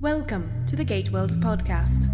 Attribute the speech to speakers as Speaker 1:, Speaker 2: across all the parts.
Speaker 1: Welcome to the Gate World podcast.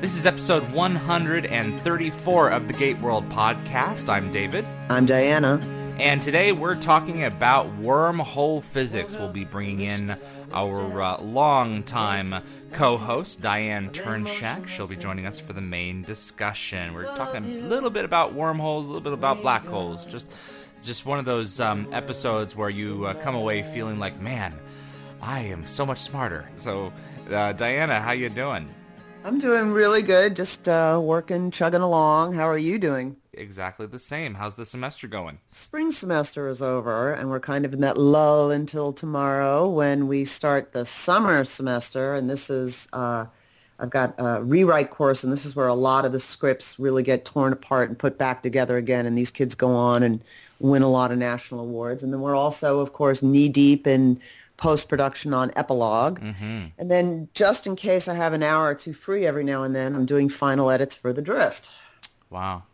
Speaker 2: This is episode 134 of the Gate World podcast. I'm David,
Speaker 3: I'm Diana.
Speaker 2: And today we're talking about wormhole physics. We'll be bringing in our uh, longtime co-host Diane Turnshek. She'll be joining us for the main discussion. We're talking a little bit about wormholes, a little bit about black holes. Just, just one of those um, episodes where you uh, come away feeling like, man, I am so much smarter. So, uh, Diana, how you doing?
Speaker 3: I'm doing really good, just uh, working, chugging along. How are you doing?
Speaker 2: Exactly the same. How's the semester going?
Speaker 3: Spring semester is over, and we're kind of in that lull until tomorrow when we start the summer semester. And this is, uh, I've got a rewrite course, and this is where a lot of the scripts really get torn apart and put back together again. And these kids go on and win a lot of national awards. And then we're also, of course, knee deep in post-production on epilogue and then just in case i have an hour or two free every now and then i'm doing final edits for the drift
Speaker 2: Wow.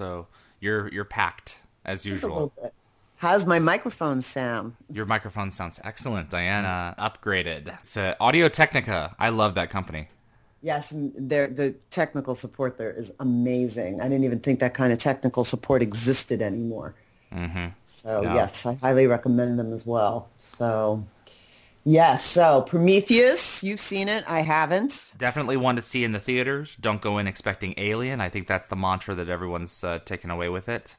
Speaker 2: So you're you're packed as
Speaker 3: Just a little
Speaker 2: usual.
Speaker 3: how's my microphone sound
Speaker 2: Your microphone sounds excellent, Diana. Upgraded. It's uh, Audio Technica. I love that company.
Speaker 3: yes and the technical support there is amazing i didn't even think that kind of technical support existed anymore
Speaker 2: Mm-hmm.
Speaker 3: so
Speaker 2: Yeah.
Speaker 3: yes i highly recommend them as well so yes so prometheus you've seen it i haven't
Speaker 2: Definitely one to see in the theaters. Don't go in expecting Alien. I think that's the mantra that everyone's uh, taken away with it.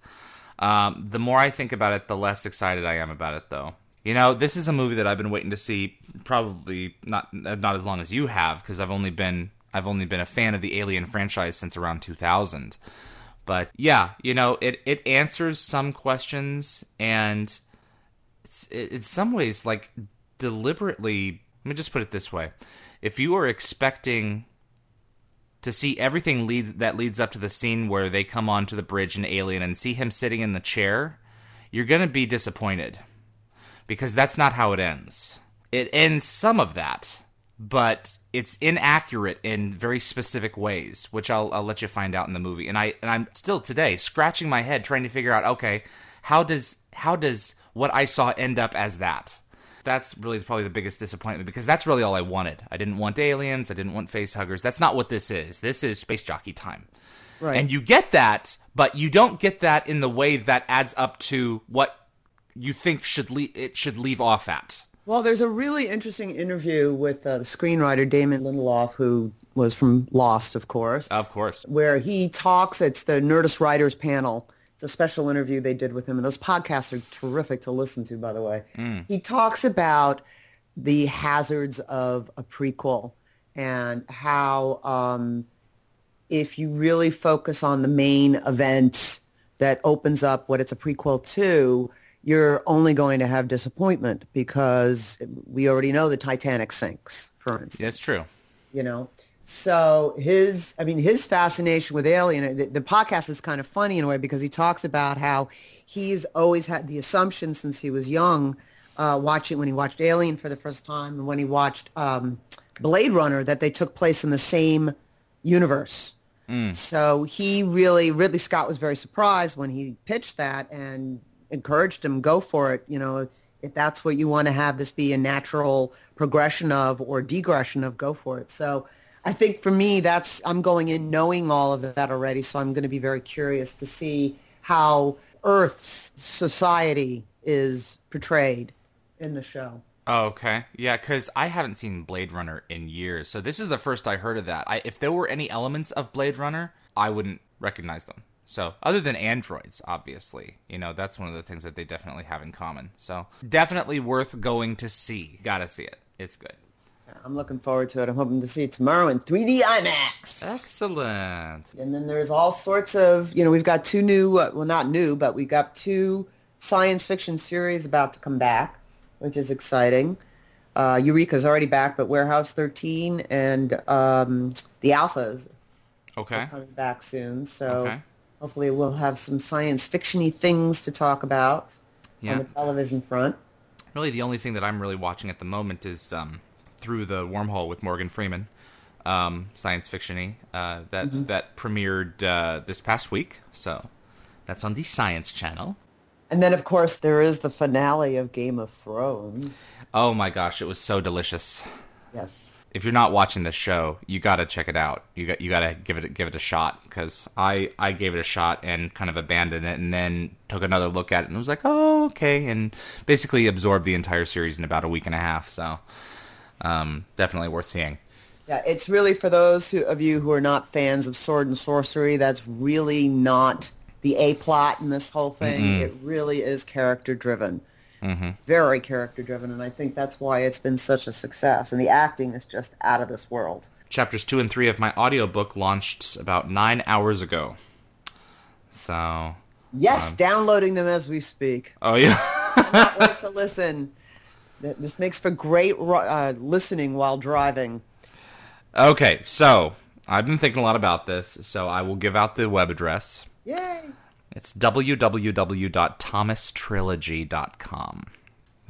Speaker 2: Um, the more I think about it, the less excited I am about it, though. You know, this is a movie that I've been waiting to see probably not not as long as you have because I've only been I've only been a fan of the Alien franchise since around 2000. But yeah, you know, it it answers some questions and it's, it, in some ways like deliberately let me just put it this way. If you are expecting to see everything that leads up to the scene where they come onto the bridge in alien and see him sitting in the chair you're going to be disappointed. Because that's not how it ends. It ends some of that but it's inaccurate in very specific ways which I'll, I'll let you find out in the movie. And i and i'm still today scratching my head trying to figure out okay how does how does what i saw end up as that that's really probably the biggest disappointment because that's really all I wanted. I didn't want aliens. I didn't want face huggers. That's not what this is. This is space jockey time.
Speaker 3: right
Speaker 2: And you get that, but you don't get that in the way that adds up to what you think should le- it should leave off at.
Speaker 3: Well, there's a really interesting interview with uh, the screenwriter Damon Lindelof, who was from Lost, of course,
Speaker 2: Of course.
Speaker 3: where he talks. It's the Nerdist Writers panel. A special interview they did with him, and those podcasts are terrific to listen to. By the way, he talks about the hazards of a prequel and how um, if you really focus on the main event that opens up what it's a prequel to, you're only going to have disappointment because we already know the Titanic sinks, for instance
Speaker 2: That's true.
Speaker 3: you know so his i mean his fascination with alien the, the podcast is kind of funny in a way because he talks about how he's always had the assumption since he was young uh, watching when he watched alien for the first time and when he watched um, blade runner that they took place in the same universe. So he really ridley scott was very surprised when he pitched that and encouraged him go for it you know if that's what you want to have this be a natural progression of or degression of go for it. So i think for me that's i'm going in knowing all of that already so i'm going to be very curious to see how earth's society is portrayed in the show
Speaker 2: Oh, okay. Yeah, because I haven't seen Blade Runner in years, so this is the first I heard of that. I, if there were any elements of Blade Runner, I wouldn't recognize them. So, other than androids, obviously, you know, that's one of the things that they definitely have in common. So, definitely worth going to see. Gotta see it. It's good.
Speaker 3: I'm looking forward to it i'm hoping to see it tomorrow in 3d imax
Speaker 2: Excellent.
Speaker 3: And then there's all sorts of, you know, we've got two new, uh, well, not new, but we've got two science fiction series about to come back, which is exciting. Uh, Eureka's already back, but Warehouse 13 and um, the Alphas
Speaker 2: Okay.
Speaker 3: are coming back soon. So
Speaker 2: Okay.
Speaker 3: hopefully we'll have some science fiction-y things to talk about
Speaker 2: Yeah.
Speaker 3: on the television front.
Speaker 2: Really, the only thing that I'm really watching at the moment is um, through the wormhole with Morgan Freeman. um, science fictiony uh, that that premiered uh, this past week. So that's on the Science Channel.
Speaker 3: And then, of course, there is the finale of Game of Thrones.
Speaker 2: Oh my gosh, it was so delicious.
Speaker 3: Yes.
Speaker 2: If you're not watching this show, you got to check it out. You got you got to give it give it a shot because I I gave it a shot and kind of abandoned it and then took another look at it and was like, oh okay, and basically absorbed the entire series in about a week and a half. So um, definitely worth seeing.
Speaker 3: Yeah, it's really for those who, of you who are not fans of sword and sorcery. That's really not the a plot in this whole thing. It really is character driven, very character driven, and I think that's why it's been such a success. And the acting is just out of this world.
Speaker 2: Chapters two and three of my audiobook launched about nine hours ago. So
Speaker 3: Yes, downloading them as we speak.
Speaker 2: oh yeah.
Speaker 3: Can't wait to listen. Th- This makes for great uh, listening while driving.
Speaker 2: Okay, so I've been thinking a lot about this, so I will give out the web address.
Speaker 3: Yay!
Speaker 2: It's www.thomastrilogy.com.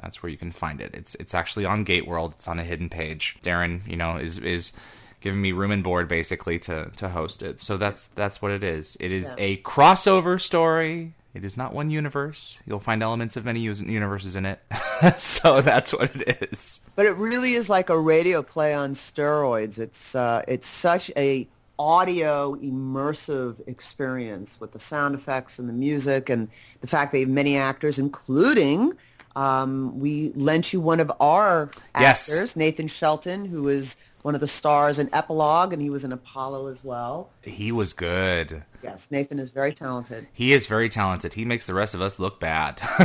Speaker 2: That's where you can find it. It's it's actually on Gateworld. It's on a hidden page. Darren, you know, is is giving me room and board basically to to host it. So that's that's what it is. It is
Speaker 3: Yeah.
Speaker 2: a crossover story. It is not one universe. You'll find elements of many universes in it. so that's what it is.
Speaker 3: But it really is like a radio play on steroids. It's uh, it's such a audio immersive experience with the sound effects and the music and the fact you have many actors, including um, we lent you one of our
Speaker 2: Yes.
Speaker 3: actors, Nathan Shelton, who is one of the stars in Epilogue, and he was in Apollo as well.
Speaker 2: He was good.
Speaker 3: Yes, Nathan is very talented.
Speaker 2: He is very talented. He makes the rest of us look bad.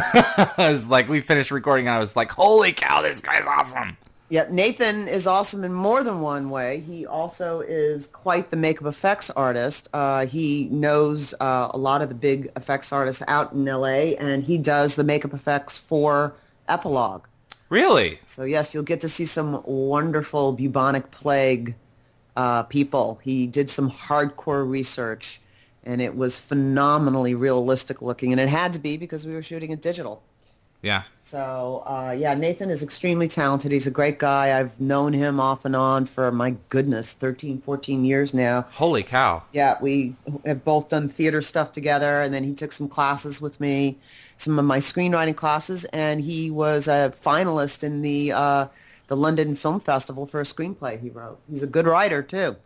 Speaker 2: it's like we finished recording and I was like, "Holy cow, this guy's awesome."
Speaker 3: Yeah, Nathan is awesome in more than one way. He also is quite the makeup effects artist. Uh, he knows uh, a lot of the big effects artists out in LA, and he does the makeup effects for Epilogue.
Speaker 2: Really?
Speaker 3: So yes, you'll get to see some wonderful bubonic plague uh, people. He did some hardcore research, and it was phenomenally realistic looking, and it had to be because we were shooting it digital.
Speaker 2: Yeah.
Speaker 3: So uh, yeah, Nathan is extremely talented. He's a great guy. I've known him off and on for my goodness, 13, 14 years now.
Speaker 2: Holy cow.
Speaker 3: Yeah, we have both done theater stuff together, and then he took some classes with me, some of my screenwriting classes, and he was a finalist in the uh, the London Film Festival for a screenplay he wrote. He's a good writer too.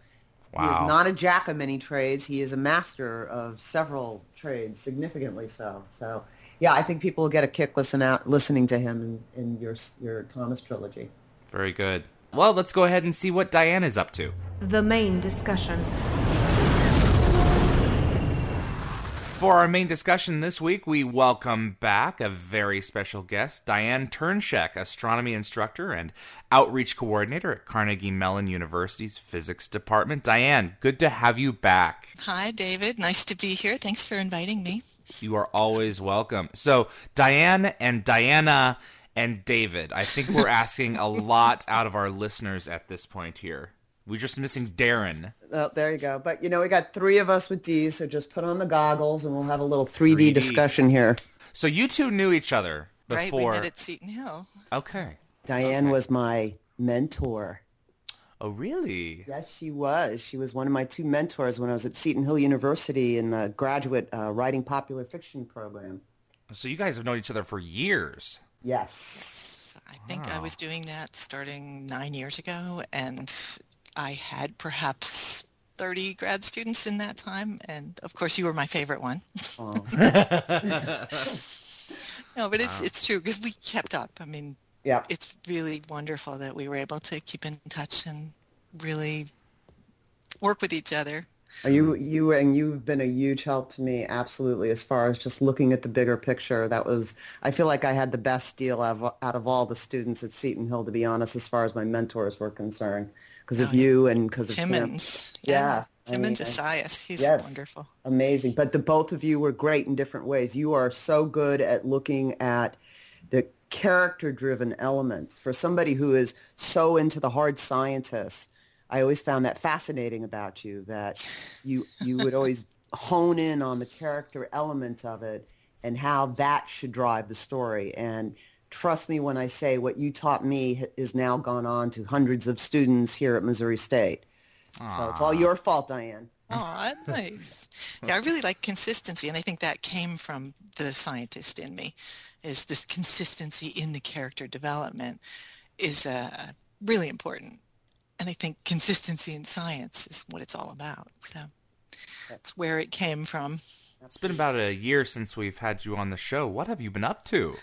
Speaker 2: Wow.
Speaker 3: He is not a jack of many trades. He is a master of several trades, significantly so. So, yeah, I think people will get a kick listen out, listening to him in, in your your Thomas trilogy.
Speaker 2: Very good. Well, let's go ahead and see what Diane is up to.
Speaker 1: The main discussion.
Speaker 2: For our main discussion this week, we welcome back a very special guest, Diane Turnshek, astronomy instructor and outreach coordinator at Carnegie Mellon University's physics department. Diane, good to have you back.
Speaker 4: Hi, David. Nice to be here. Thanks for inviting me.
Speaker 2: You are always welcome. So, Diane and Diana and David, I think we're asking a lot out of our listeners at this point here. We're just missing Darren.
Speaker 3: Oh, there you go. But you know, we got three of us with D's, so just put on the goggles and we'll have a little 3D,
Speaker 2: 3D.
Speaker 3: discussion here.
Speaker 2: So, you two knew each other before.
Speaker 4: Right?
Speaker 2: before.
Speaker 4: We did at Seton Hill.
Speaker 2: Okay.
Speaker 3: Diane was my mentor.
Speaker 2: Oh, really?
Speaker 3: Yes, she was. She was one of my two mentors when I was at Seton Hill University in the graduate uh, writing popular fiction program.
Speaker 2: So, you guys have known each other for years.
Speaker 3: Yes.
Speaker 4: I think I was doing that starting nine years ago, and I had perhaps 30 grad students in that time. And of course, you were my favorite one.
Speaker 3: Oh.
Speaker 4: no, but it's, it's true because we kept up. I mean,
Speaker 3: Yeah.
Speaker 4: it's really wonderful that we were able to keep in touch and really work with each other.
Speaker 3: You you and you've been a huge help to me absolutely as far as just looking at the bigger picture. That was I feel like I had the best deal out of, out of all the students at Seton Hill to be honest as far as my mentors were concerned because of
Speaker 4: Oh, yeah.
Speaker 3: you and because of Tim.
Speaker 4: Timons.
Speaker 3: Yeah. I
Speaker 4: Timons
Speaker 3: mean,
Speaker 4: Esaias. He's
Speaker 3: yes.
Speaker 4: wonderful.
Speaker 3: Amazing. But the both of you were great in different ways. You are so good at looking at the character driven elements. For somebody who is so into the hard scientists, I always found that fascinating about you that you you would always hone in on the character element of it and how that should drive the story. And trust me when I say what you taught me has now gone on to hundreds of students here at Missouri State So it's all your fault, Diane.
Speaker 4: Oh, nice. Yeah, I really like consistency, and I think that came from the scientist in me, is this consistency in the character development is uh, really important. And I think consistency in science is what it's all about. So that's where it came from.
Speaker 2: It's been about a year since we've had you on the show. What have you been up to?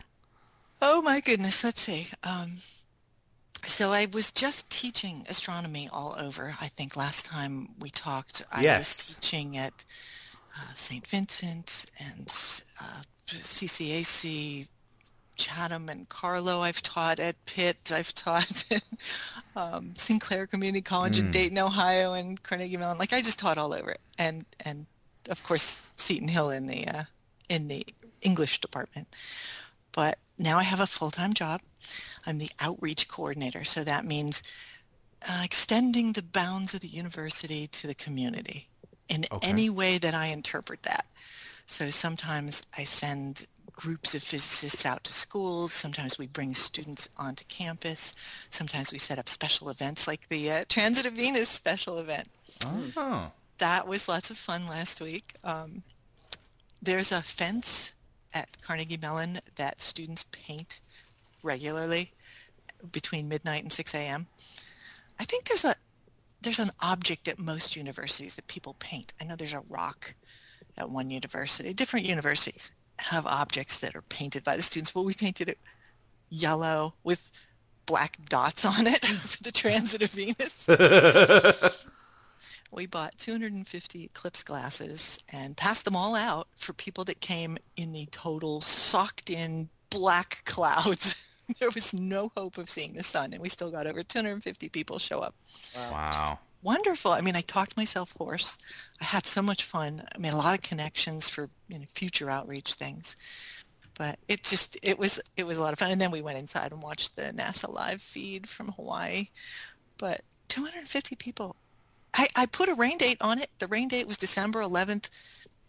Speaker 4: Oh my goodness, let's see. Um, so I was just teaching astronomy all over. I think last time we talked, I
Speaker 2: Yes.
Speaker 4: was teaching at uh, St. Vincent and uh, CCAC, Chatham and Carlow. I've taught at Pitt. I've taught at um, Sinclair Community College in Dayton, Ohio, and Carnegie Mellon. Like I just taught all over, and and of course Seton Hill in the uh, in the English department. But now I have a full-time job. I'm the outreach coordinator, so that means uh, extending the bounds of the university to the community in
Speaker 2: Okay.
Speaker 4: any way that I interpret that. So sometimes I send groups of physicists out to schools. Sometimes we bring students onto campus. Sometimes we set up special events like the uh, Transit of Venus special event.
Speaker 2: Oh.
Speaker 4: That was lots of fun last week. Um, there's a fence at Carnegie Mellon that students paint regularly between midnight and 6 a.m. I think there's a there's an object at most universities that people paint. I know there's a rock at one university. Different universities have objects that are painted by the students. Well, we painted it yellow with black dots on it for the transit of Venus. we bought 250 eclipse glasses and passed them all out for people that came in the total socked in black clouds. there was no hope of seeing the sun and we still got over 250 people show up.
Speaker 2: Wow.
Speaker 4: Wonderful. I mean, I talked myself hoarse. I had so much fun. I made a lot of connections for you know, future outreach things. But it just it was it was a lot of fun. And then we went inside and watched the NASA live feed from Hawaii. But 250 people. I, I put a rain date on it. The rain date was December 11th,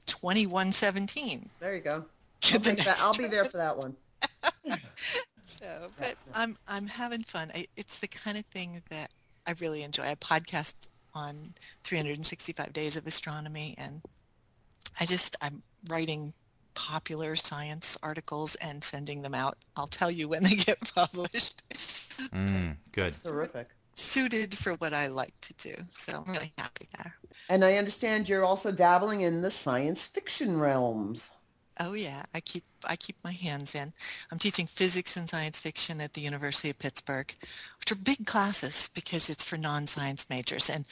Speaker 4: 2117.
Speaker 3: There you go. I'll, take that. I'll be there for that one.
Speaker 4: So, but I'm I'm having fun. I, it's the kind of thing that I really enjoy. I podcast on 365 days of astronomy, and I just I'm writing popular science articles and sending them out. I'll tell you when they get published.
Speaker 2: Mm, good.
Speaker 3: Terrific.
Speaker 4: Suited for what I like to do, so I'm really happy there.
Speaker 3: And I understand you're also dabbling in the science fiction realms.
Speaker 4: Oh yeah, I keep I keep my hands in. I'm teaching physics and science fiction at the University of Pittsburgh, which are big classes because it's for non-science majors. And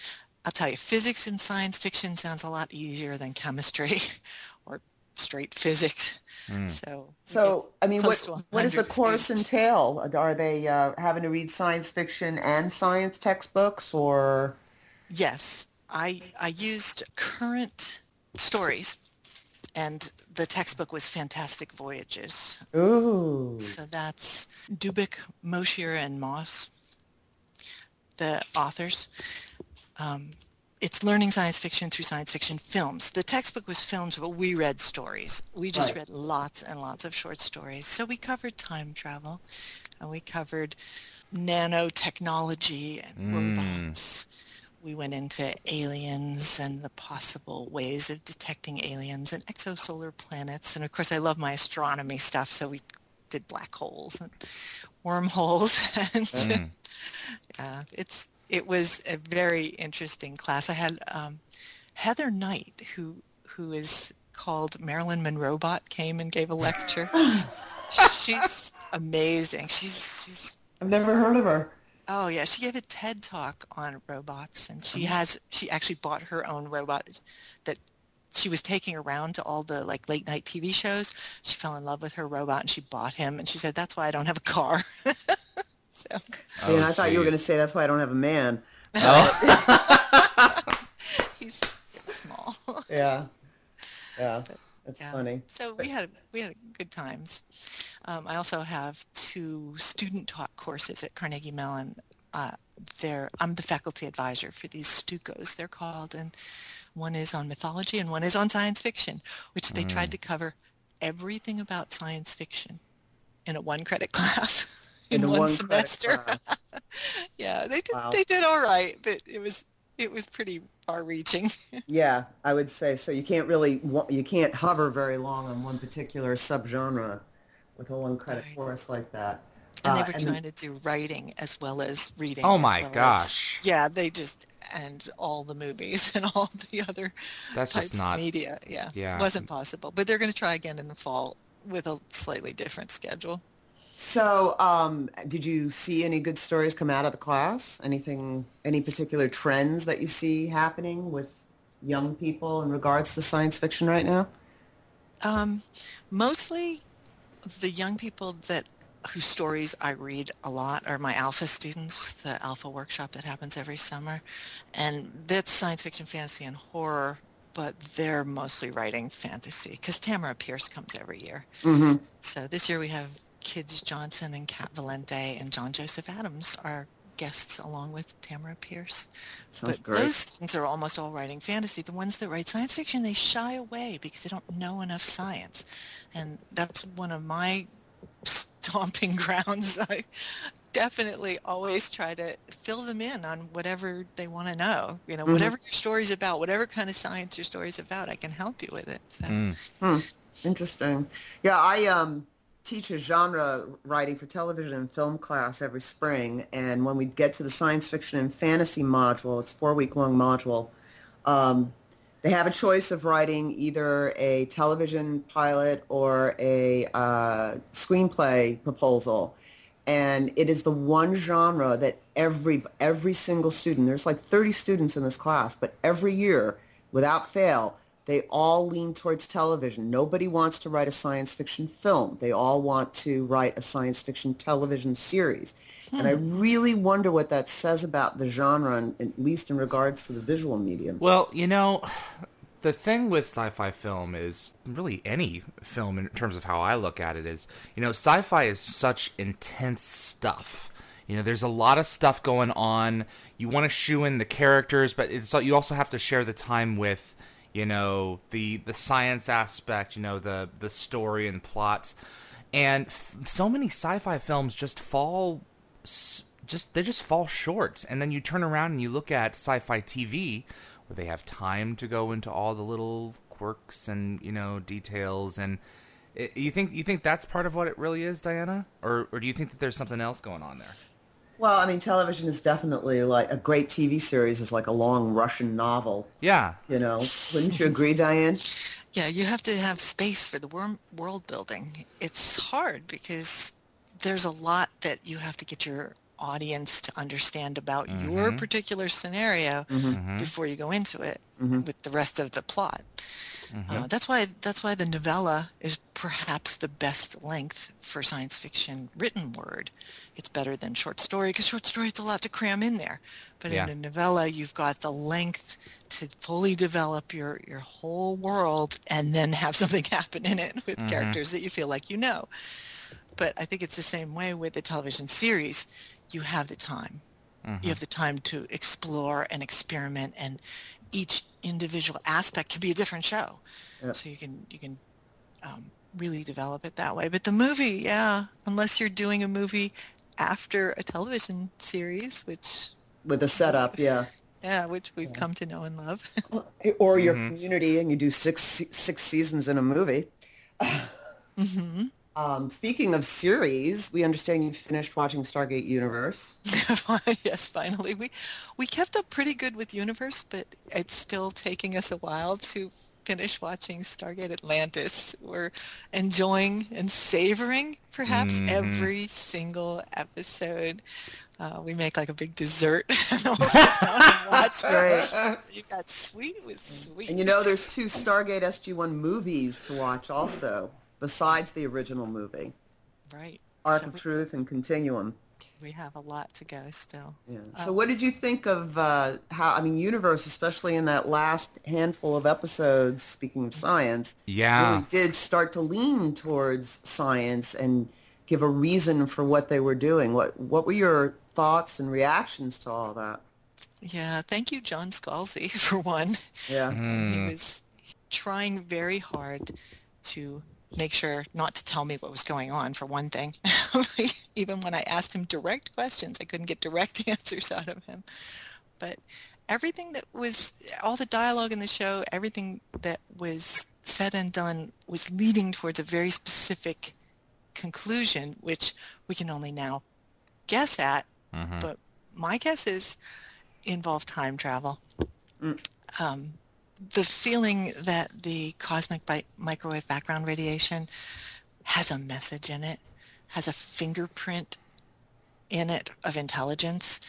Speaker 4: I'll tell you, physics and science fiction sounds a lot easier than chemistry straight physics. So
Speaker 3: So, I mean, what
Speaker 4: close
Speaker 3: what does the course
Speaker 4: students.
Speaker 3: entail? Are they uh, having to read science fiction and science textbooks, or
Speaker 4: Yes, I I used current stories, and the textbook was Fantastic Voyages.
Speaker 3: ooh,
Speaker 4: So that's Dubeck, Moshier, and Boss, the authors. Um, it's learning science fiction through science fiction films. The textbook was films, but we read stories. We just
Speaker 3: Right.
Speaker 4: read lots and lots of short stories. So we covered time travel, and we covered nanotechnology and robots. We went into aliens and the possible ways of detecting aliens and exosolar planets. And of course, I love my astronomy stuff, so we did black holes and wormholes. And uh, it's it was a very interesting class. I had um, Heather Knight, who who is called Marilyn Monrobot, came and gave a lecture. she's amazing. She's she's
Speaker 3: I've never heard of her.
Speaker 4: Oh yeah, she gave a TED talk on robots, and she has she actually bought her own robot that she was taking around to all the like late night TV shows. She fell in love with her robot, and she bought him, and she said that's why I don't have a car. so
Speaker 3: See, and
Speaker 2: Oh,
Speaker 3: I thought you were going to say that's why I don't have a man. Oh.
Speaker 4: he's small.
Speaker 3: Yeah, yeah, that's
Speaker 4: Yeah.
Speaker 3: funny.
Speaker 4: So we had we had good times. Um, I also have two student taught courses at Carnegie Mellon. Uh, they're, I'm the faculty advisor for these StuCos, they're called, and one is on mythology and one is on science fiction, which they tried to cover everything about science fiction in a one credit class in,
Speaker 3: In
Speaker 4: one,
Speaker 3: one
Speaker 4: semester. yeah, they did
Speaker 3: Wow.
Speaker 4: they did all right, but it was it was pretty far-reaching.
Speaker 3: Yeah, I would say so. You can't really you can't hover very long on one particular subgenre with a one credit
Speaker 4: Right.
Speaker 3: chorus like that.
Speaker 4: and they
Speaker 3: Uh,
Speaker 4: were trying to do writing as well as reading.
Speaker 2: Oh my
Speaker 4: well as-
Speaker 2: gosh.
Speaker 4: yeah, they just and all the movies and all the other
Speaker 2: That's
Speaker 4: types
Speaker 2: just not-
Speaker 4: of media. Yeah,
Speaker 2: Yeah.
Speaker 4: wasn't possible. But they're going to try again in the fall with a slightly different schedule.
Speaker 3: So, um, did you see any good stories come out of the class? Anything, any particular trends that you see happening with young people in regards to science fiction right now?
Speaker 4: Um, mostly the young people that whose stories I read a lot are my alpha students, the alpha workshop that happens every summer. And that's science fiction, fantasy, and horror, but they're mostly writing fantasy because Tamora Pierce comes every year.
Speaker 3: Mm-hmm.
Speaker 4: So this year we have Kij Johnson and Kat Valente and John Joseph Adams are guests along with Tamora Pierce.
Speaker 3: Sounds
Speaker 4: but
Speaker 3: great.
Speaker 4: those students are almost all writing fantasy. The ones that write science fiction, they shy away because they don't know enough science. And that's one of my stomping grounds. I definitely always try to fill them in on whatever they want to know. You know,
Speaker 3: Mhm.
Speaker 4: whatever your story's about, whatever kind of science your story's about, I can help you with it. So.
Speaker 2: Mm.
Speaker 3: Interesting. Yeah, I um, teach a genre writing for television and film class every spring, and when we get to the science fiction and fantasy module, it's four week long module. Um, they have a choice of writing either a television pilot or a uh, screenplay proposal, and it is the one genre that every every single student there's like 30 students in this class, but every year, without fail, they all lean towards television. Nobody wants to write a science fiction film. They all want to write a science fiction television series. And I hmm. really wonder what that says about the genre, and at least in regards to the visual medium.
Speaker 2: Well, you know, the thing with sci-fi film is really any film in terms of how I look at it is, you know, sci-fi is such intense stuff. You know, there's a lot of stuff going on. You want to shoe in the characters, but it's you also have to share the time with, you know, the the science aspect, you know, the the story and plots. And f- so many sci-fi films just fall just they just fall short. And then you turn around and you look at sci-fi TV where they have time to go into all the little quirks and you know details. And i you think you think that's part of what it really is Diana? Or or do you think that there's something else going on there
Speaker 3: Well, I mean, television is definitely like a great TV series is like a long Russian novel.
Speaker 2: yeah
Speaker 3: You know, wouldn't you agree, Diane?
Speaker 4: Yeah, you have to have space for the worm, world building. It's hard because there's a lot that you have to get your audience to understand about your mm-hmm. particular scenario mm-hmm. Mm-hmm. before you go into it with the rest of the plot. Uh, that's why that's why the novella is perhaps the best length for science fiction written word. It's better than short story because short story is a lot to cram in there. But
Speaker 2: Yeah.
Speaker 4: in a novella, you've got the length to fully develop your your whole world and then have something happen in it with characters that you feel like you know. But I think it's the same way with a television series. You have the time. You have mm-hmm. the time to explore and experiment, and each individual aspect can be a different show. So you can you can um, really develop it that way. But the movie, yeah, unless you're doing a movie after a television series, which
Speaker 3: With a setup, yeah.
Speaker 4: yeah, which we've come to know and love.
Speaker 3: Eh, or your mm-hmm. community, and you do six six seasons in a movie. Mm-hmm. Um, speaking of series, we understand you finished watching Stargate Universe.
Speaker 4: yes, finally. We we kept up pretty good with Universe, but it's still taking us a while to finish watching Stargate Atlantis. We're enjoying and savoring perhaps every single episode. Uh, we make like a big dessert and we'll sit down and watch it. You got sweet with sweet.
Speaker 3: And you know, there's two Stargate SG-1 movies to watch also, besides the original movie,
Speaker 4: right.
Speaker 3: Ark
Speaker 4: So
Speaker 3: of Truth and Continuum.
Speaker 4: we have a lot to go still.
Speaker 3: Yeah. So what did you think of uh, how, I mean, Universe, especially in that last handful of episodes, speaking of science,
Speaker 2: Yeah.
Speaker 3: really did start to lean towards science and give a reason for what they were doing. What, what were your thoughts and reactions to all that?
Speaker 4: Yeah, thank you, John Scalzi, for one.
Speaker 3: Yeah.
Speaker 4: He was trying very hard to make sure not to tell me what was going on, for one thing. Even when I asked him direct questions, I couldn't get direct answers out of him. But everything that was all the dialogue in the show, everything that was said and done was leading towards a very specific conclusion, which we can only now guess at.
Speaker 2: Mhm.
Speaker 4: But my guess is involve time travel. Um, the feeling that the cosmic bi- microwave background radiation has a message in it, has a fingerprint in it of intelligence,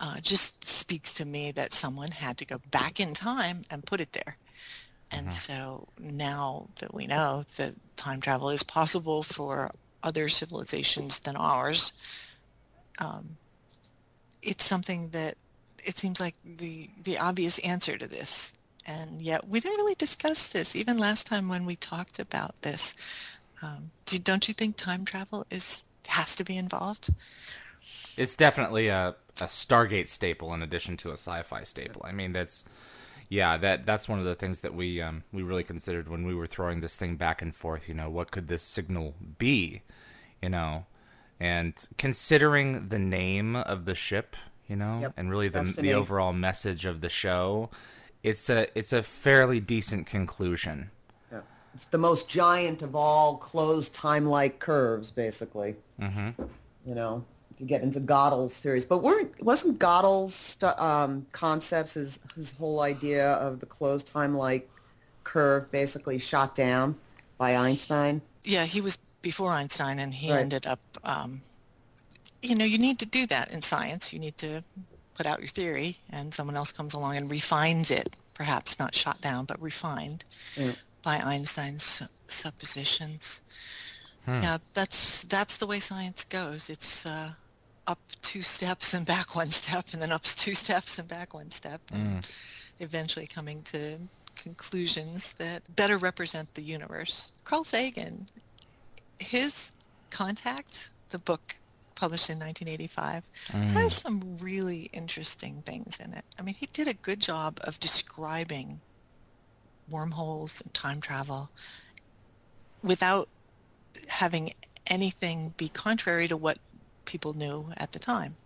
Speaker 4: uh, just speaks to me that someone had to go back in time and put it there. And so now that we know that time travel is possible for other civilizations than ours, um, it's something that it seems like the the obvious answer to this. And yet we didn't really discuss this even last time when we talked about this. Um, do, don't you think time travel is has to be involved?
Speaker 2: It's definitely a, a Stargate staple in addition to a sci-fi staple. I mean, that's yeah, that that's one of the things that we um, we really considered when we were throwing this thing back and forth. You know, what could this signal be? You know, and considering the name of the ship, you know,
Speaker 3: Yep,
Speaker 2: and really the
Speaker 3: the
Speaker 2: the overall message of the show, it's a it's a fairly decent conclusion.
Speaker 3: Yeah. It's the most giant of all closed time-like curves, basically. Mm-hmm. You know, if you get into Gödel's theories, but weren't wasn't Gödel's um, concepts his his whole idea of the closed time-like curve basically shot down by Einstein?
Speaker 4: Yeah, he was before Einstein, and he
Speaker 3: Right.
Speaker 4: ended up. Um, you know, you need to do that in science. You need to put out your theory, and someone else comes along and refines it. Perhaps not shot down, but refined
Speaker 3: Yeah.
Speaker 4: by Einstein's su- suppositions. Yeah, that's that's the way science goes. It's uh, up two steps and back one step, and then up two steps and back one step, and eventually coming to conclusions that better represent the universe. Carl Sagan, his Contact, the book published in 1985, mm. has some really interesting things in it. I mean, he did a good job of describing wormholes and time travel without having anything be contrary to what people knew at the time.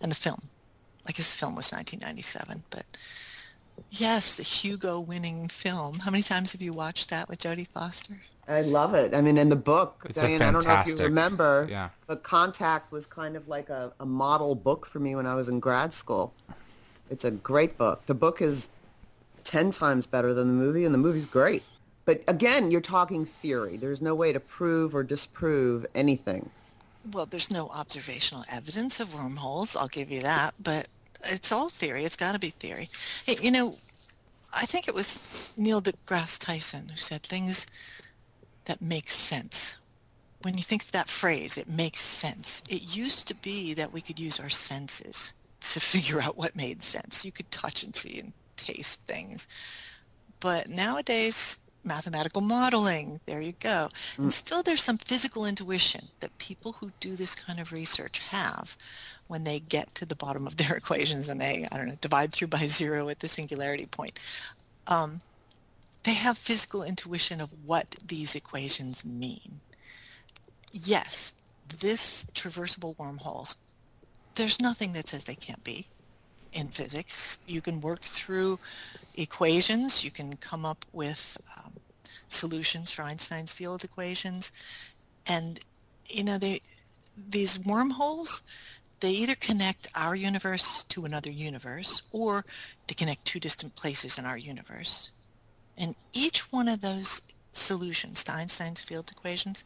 Speaker 4: And the film, like his film was 1997, but yes, the Hugo winning film. How many times have you watched that with Jodie Foster?
Speaker 3: I love it. I mean, in the book,
Speaker 2: It's a
Speaker 3: Diane, I don't know if you remember,
Speaker 2: yeah.
Speaker 3: but Contact was kind of like a, a model book for me when I was in grad school. It's a great book. The book is 10 times better than the movie, and the movie's great. But again, you're talking theory. There's no way to prove or disprove anything.
Speaker 4: Well, there's no observational evidence of wormholes, I'll give you that, but it's all theory. It's got to be theory. Hey, You know, I think it was Neil deGrasse Tyson who said things that makes sense. When you think of that phrase, it makes sense. It used to be that we could use our senses to figure out what made sense. You could touch and see and taste things. But nowadays, mathematical modeling, there you go. And still there's some physical intuition that people who do this kind of research have when they get to the bottom of their equations and they, I don't know, divide through by zero at the singularity point. Um, they have physical intuition of what these equations mean. Yes, this traversable wormholes, there's nothing that says they can't be in physics. You can work through equations. You can come up with um, solutions for Einstein's field equations. And, you know, they, these wormholes, they either connect our universe to another universe or they connect two distant places in our universe. And each one of those solutions to Einstein's field equations,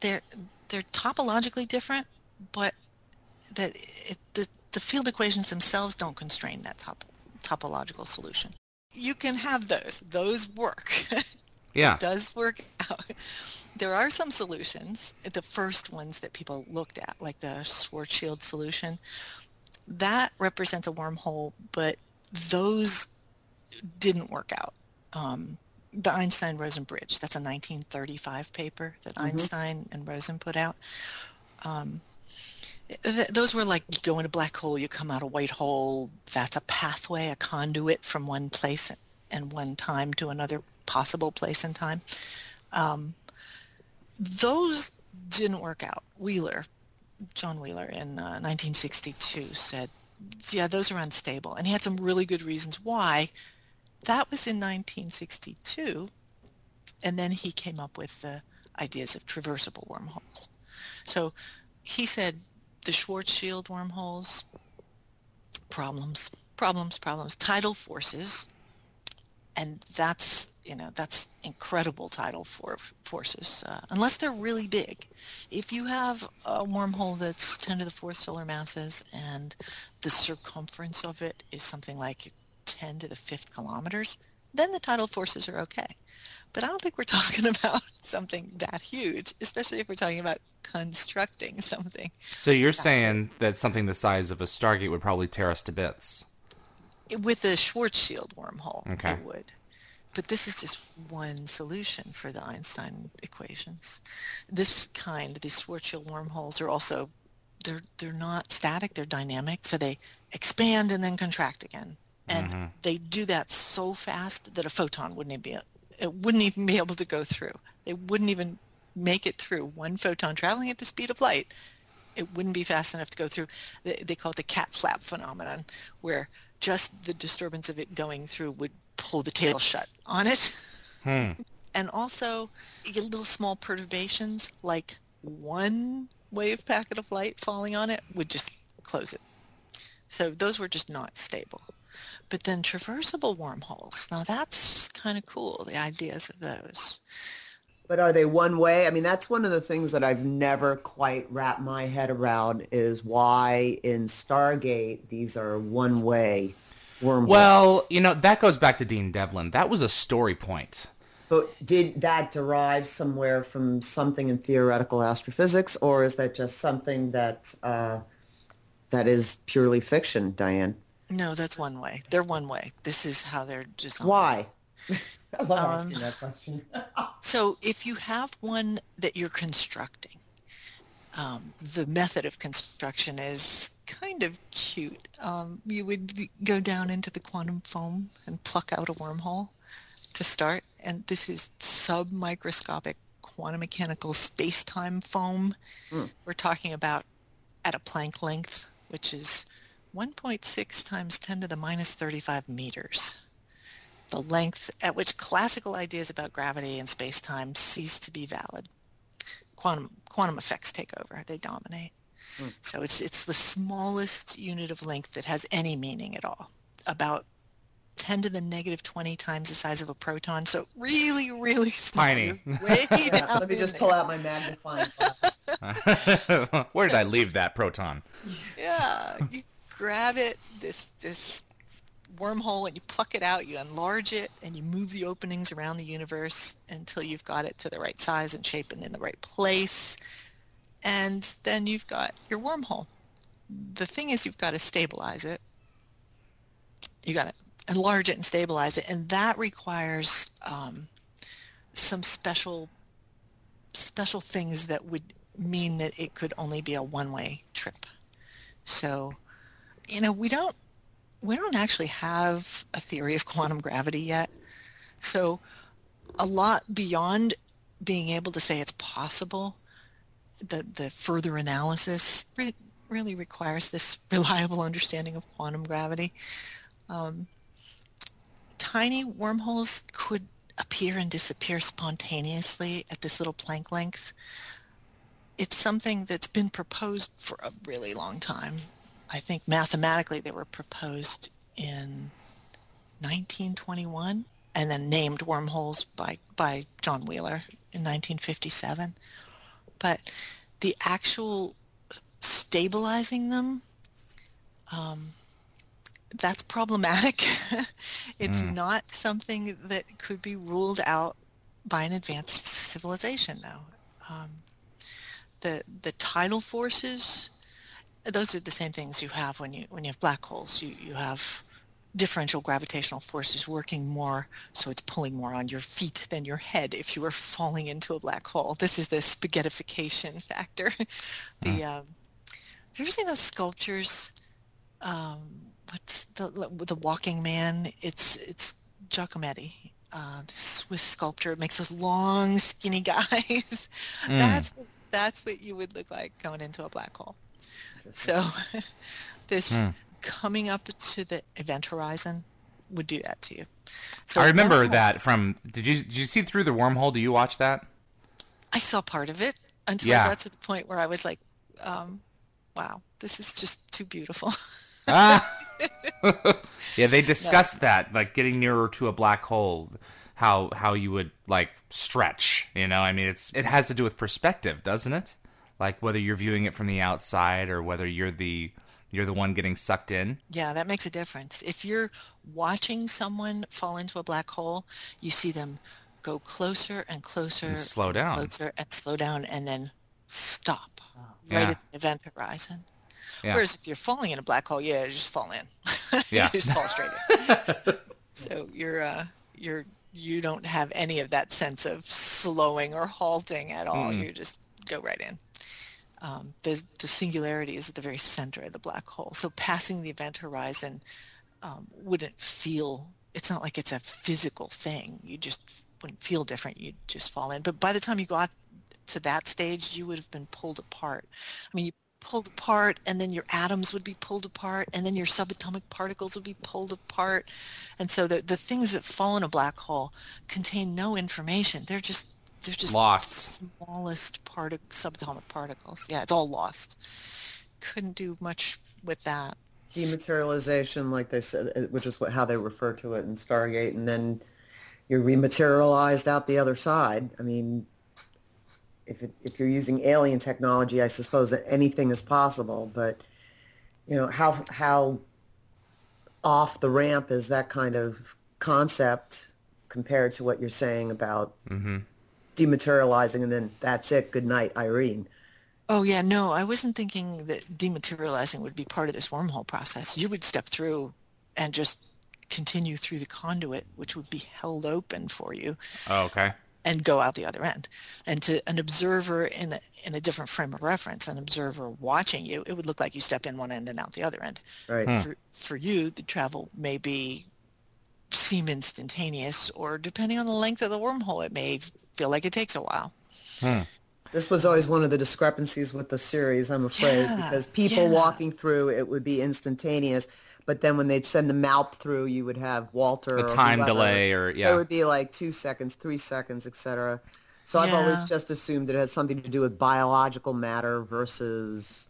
Speaker 4: they're, they're topologically different, but that it, the, the field equations themselves don't constrain that top, topological solution. You can have those. Those work.
Speaker 2: Yeah.
Speaker 4: It does work out. There are some solutions, the first ones that people looked at, like the Schwarzschild solution, that represents a wormhole, but those didn't work out. Um, the Einstein-Rosen bridge, that's a 1935 paper that Einstein and Rosen put out. Um, th- those were like you go in a black hole, you come out a white hole. That's a pathway, a conduit from one place and one time to another possible place and time. Um, those didn't work out. Wheeler, John Wheeler in uh, 1962 said yeah, those are unstable. And he had some really good reasons why. That was in 1962. And then he came up with the ideas of traversable wormholes. So he said the Schwarzschild wormholes, problems, problems, problems, tidal forces, and that's you know that's incredible tidal for forces uh, unless they're really big if you have a wormhole that's 10 to the fourth solar masses and the circumference of it is something like 10 to the fifth kilometers then the tidal forces are okay but i don't think we're talking about something that huge especially if we're talking about constructing something
Speaker 2: So you're saying that something the size of a Stargate would probably tear us to bits.
Speaker 4: with a Schwarzschild wormhole,
Speaker 2: Okay.
Speaker 4: it would. But this is just one solution for the Einstein equations. This kind, these Schwarzschild wormholes, are also they're they're not static; they're dynamic. So they expand and then contract again, and mm-hmm. they do that so fast that a photon wouldn't even be it wouldn't even be able to go through. They wouldn't even make it through. One photon traveling at the speed of light it wouldn't be fast enough to go through. They, they call it the cat flap phenomenon, where just the disturbance of it going through would pull the tail shut on it. Hmm. and also, you get little small perturbations, like one wave packet of light falling on it would just close it. So those were just not stable. But then traversable wormholes, now that's kind of cool, the ideas of those.
Speaker 3: But are they one way? I mean, that's one of the things that I've never quite wrapped my head around is why in Stargate these are one way wormholes.
Speaker 2: Well, you know, that goes back to Dean Devlin. That was a story point.
Speaker 3: but did that derive somewhere from something in theoretical astrophysics, or is that just something that uh, that is purely fiction, Diane?
Speaker 4: No, that's one way. They're one way. This is how they're designed.
Speaker 3: Why? I love
Speaker 4: Um,
Speaker 3: asking that question.
Speaker 4: So if you have one that you're constructing, um, the method of construction is kind of cute. Um, you would go down into the quantum foam and pluck out a wormhole to start. And this is submicroscopic quantum mechanical space-time foam. We're talking about at a Planck length, which is 1.6 times 10 to the minus 35 meters the length at which classical ideas about gravity and space-time cease to be valid. Quantum quantum effects take over; they dominate. Hmm. So it's it's the smallest unit of length that has any meaning at all. About 10 to the negative 20 times the size of a proton. So really, really small.
Speaker 2: Tiny.
Speaker 4: Way
Speaker 3: Yeah,
Speaker 4: down
Speaker 3: let me
Speaker 4: in
Speaker 3: just
Speaker 4: there.
Speaker 3: pull out my magnifying glass.
Speaker 2: Where did I leave that proton?
Speaker 4: Yeah, you grab it, this this wormhole, and you pluck it out. You enlarge it, and you move the openings around the universe until you've got it to the right size and shape and in the right place. And then you've got your wormhole. The thing is, you've got to stabilize it. You got to enlarge it and stabilize it, and that requires um, some special special things that would mean that it could only be a one-way trip. So, you know, we don't we don't actually have a theory of quantum gravity yet. So, a lot beyond being able to say it's possible, the the further analysis re- really requires this reliable understanding of quantum gravity. Um, tiny wormholes could appear and disappear spontaneously at this little Planck length it's something that's been proposed for a really long time. I think mathematically they were proposed in 1921 and then named wormholes by, by John Wheeler in 1957. But the actual stabilizing them, um, that's problematic. it's not something that could be ruled out by an advanced civilization, though. Um, the the tidal forces those are the same things you have when you when you have black holes. You you have differential gravitational forces working more so it's pulling more on your feet than your head if you were falling into a black hole. This is the spaghettification factor. The um, have you ever seen those sculptures? Um, what's the the walking man? It's it's giacometti uh, the Swiss sculptor. Makes those long, skinny guys. That's that's what you would look like going into a black hole. So this coming up to the event horizon would do that to you. So
Speaker 2: I remember that from. Did you did you see through the wormhole? Do you watch that?
Speaker 4: I saw part of it until
Speaker 2: Yeah.
Speaker 4: I got to the point where I was like, um, wow, this is just too beautiful.
Speaker 2: Ah. yeah, they discussed that, like getting nearer to a black hole, how how you would like stretch. You know, I mean, it's it has to do with perspective, doesn't it? Like whether you're viewing it from the outside or whether you're the you're the one getting sucked in.
Speaker 4: Yeah, that makes a difference. If you're watching someone fall into a black hole, you see them go closer and closer,
Speaker 2: And slow down.
Speaker 4: closer and slow down, and then stop
Speaker 2: Yeah.
Speaker 4: right at the event horizon.
Speaker 2: Yeah.
Speaker 4: Whereas if you're falling in a black hole, yeah, you just fall in.
Speaker 2: Yeah.
Speaker 4: you just fall straight in. so you're uh, you're you don't have any of that sense of slowing or halting at all. You just go right in. Um, the the singularity is at the very center of the black hole. So passing the event horizon um, wouldn't feel. It's not like it's a physical thing. You just wouldn't feel different. You'd just fall in. But by the time you got to that stage, you would have been pulled apart. I mean, you pulled apart, and then your atoms would be pulled apart, and then your subatomic particles would be pulled apart. And so the the things that fall in a black hole contain no information. They're just they're just
Speaker 2: Lost.
Speaker 4: smallest partic- subatomic particles. Yeah, it's all lost. Couldn't do much with that.
Speaker 3: dematerialization, like they said, uh, which is what how they refer to it in Stargate, and then you're rematerialized out the other side. I mean, if it, if you're using alien technology, I suppose that anything is possible. But you know how how off the ramp is that kind of concept compared to what you're saying about dematerializing and then that's it. Good night, Irene.
Speaker 4: Oh yeah, no, I wasn't thinking that dematerializing would be part of this wormhole process. You would step through and just continue through the conduit, which would be held open for you,
Speaker 2: Oh, okay.
Speaker 4: and go out the other end. And to an observer in a, in a different frame of reference, an observer watching you, it would look like you step in one end and out the other end.
Speaker 3: Right. Hmm.
Speaker 4: For, for you, the travel may be seem instantaneous, or depending on the length of the wormhole, it may feel like it takes a while. Hmm.
Speaker 3: This was always one of the discrepancies with the series, I'm afraid,
Speaker 4: Yeah,
Speaker 3: because people
Speaker 4: yeah.
Speaker 3: walking through it would be instantaneous, but then when they'd send the Malp through, you would have Walter.
Speaker 2: The
Speaker 3: or
Speaker 2: time
Speaker 3: whoever.
Speaker 2: delay or- yeah.
Speaker 3: It would be like two seconds, three seconds, etc. So I've always just assumed it has something to do with biological matter versus,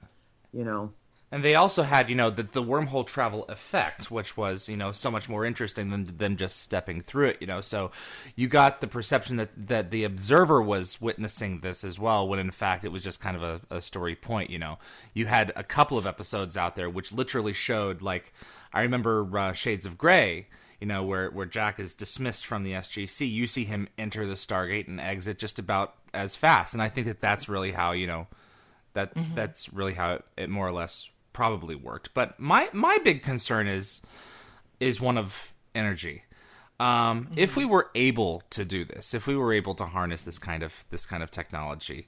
Speaker 3: you know,
Speaker 2: And they also had, you know, the, the wormhole travel effect, which was, you know, so much more interesting than than just stepping through it, you know. So you got the perception that, that the observer was witnessing this as well, when in fact it was just kind of a, a story point, you know. You had a couple of episodes out there which literally showed, like, I remember uh, Shades of Grey, you know, where, where Jack is dismissed from the SGC. You see him enter the Stargate and exit just about as fast. And I think that that's really how, you know, that that's really how it, it more or less probably worked. But my my big concern is is one of energy. Um, If we were able to do this, if we were able to harness this kind of this kind of technology,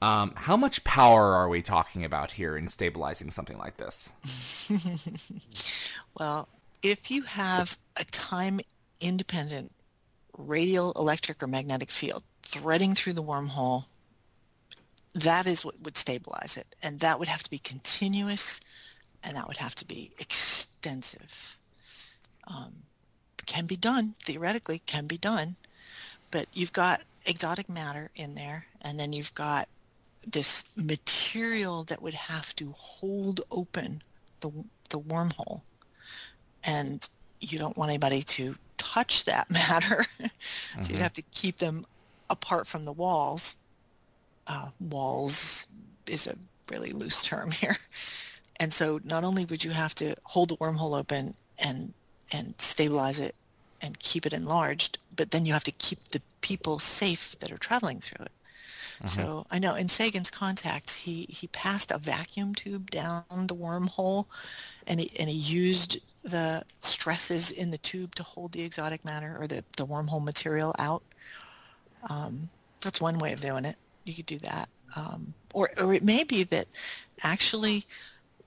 Speaker 2: um, how much power are we talking about here in stabilizing something like this?
Speaker 4: Well, if you have a time independent radial, electric, or magnetic field threading through the wormhole, that is what would stabilize it. And that would have to be continuous and that would have to be extensive. Um, can be done, theoretically, can be done. But you've got exotic matter in there and then you've got this material that would have to hold open the, the wormhole and you don't want anybody to touch that matter. so you'd have to keep them apart from the walls. Uh, walls is a really loose term here. And so not only would you have to hold the wormhole open and and stabilize it and keep it enlarged, but then you have to keep the people safe that are traveling through it. So I know in Sagan's contacts, he, he passed a vacuum tube down the wormhole and he, and he used the stresses in the tube to hold the exotic matter or the, the wormhole material out. Um, that's one way of doing it. You could do that. Um, or, or it may be that actually